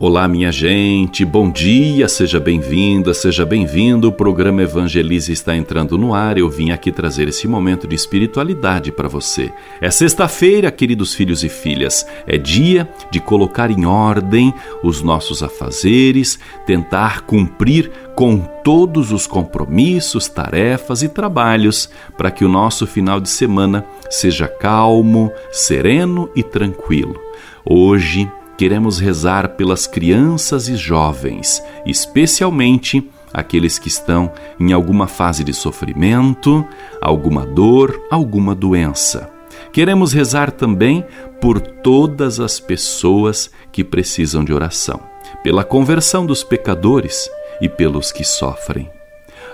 Olá, minha gente, bom dia, seja bem-vinda, seja bem-vindo. O programa Evangelize está entrando no ar. Eu vim aqui trazer esse momento de espiritualidade para você. É sexta-feira, queridos filhos e filhas. É dia de colocar em ordem os nossos afazeres, tentar cumprir com todos os compromissos, tarefas e trabalhos para que o nosso final de semana seja calmo, sereno e tranquilo. Hoje, queremos rezar pelas crianças e jovens, especialmente aqueles que estão em alguma fase de sofrimento, alguma dor, alguma doença. Queremos rezar também por todas as pessoas que precisam de oração, pela conversão dos pecadores e pelos que sofrem.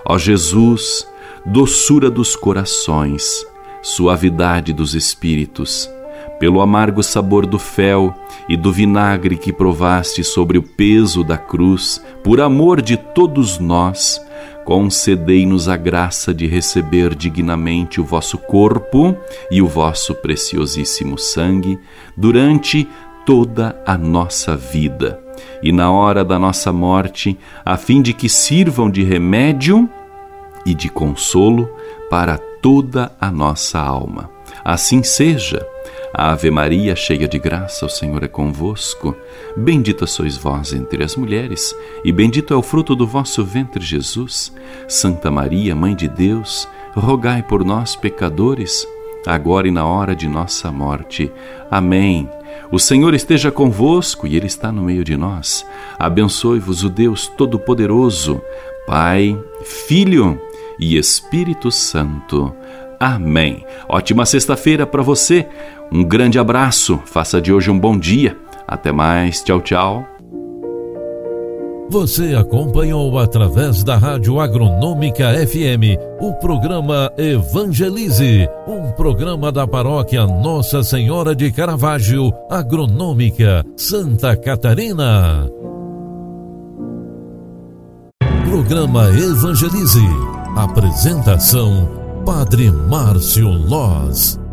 Ó Jesus, doçura dos corações, suavidade dos espíritos, pelo amargo sabor do fel e do vinagre que provaste sobre o peso da cruz, por amor de todos nós, concedei-nos a graça de receber dignamente o vosso corpo e o vosso preciosíssimo sangue durante toda a nossa vida e na hora da nossa morte, a fim de que sirvam de remédio e de consolo para toda a nossa alma. Assim seja Ave Maria, cheia de graça, o Senhor é convosco. Bendita sois vós entre as mulheres, e bendito é o fruto do vosso ventre, Jesus. Santa Maria, Mãe de Deus, rogai por nós, pecadores, agora e na hora de nossa morte. Amém. O Senhor esteja convosco e Ele está no meio de nós. Abençoe-vos o Deus Todo-Poderoso, Pai, Filho e Espírito Santo. Amém. Ótima sexta-feira para você. Um grande abraço. Faça de hoje um bom dia. Até mais. Tchau, tchau. Você acompanhou através da Rádio Agronômica FM o programa Evangelize, um programa da paróquia Nossa Senhora de Caravaggio, Agronômica, Santa Catarina. Programa Evangelize. Apresentação Padre Márcio Loz.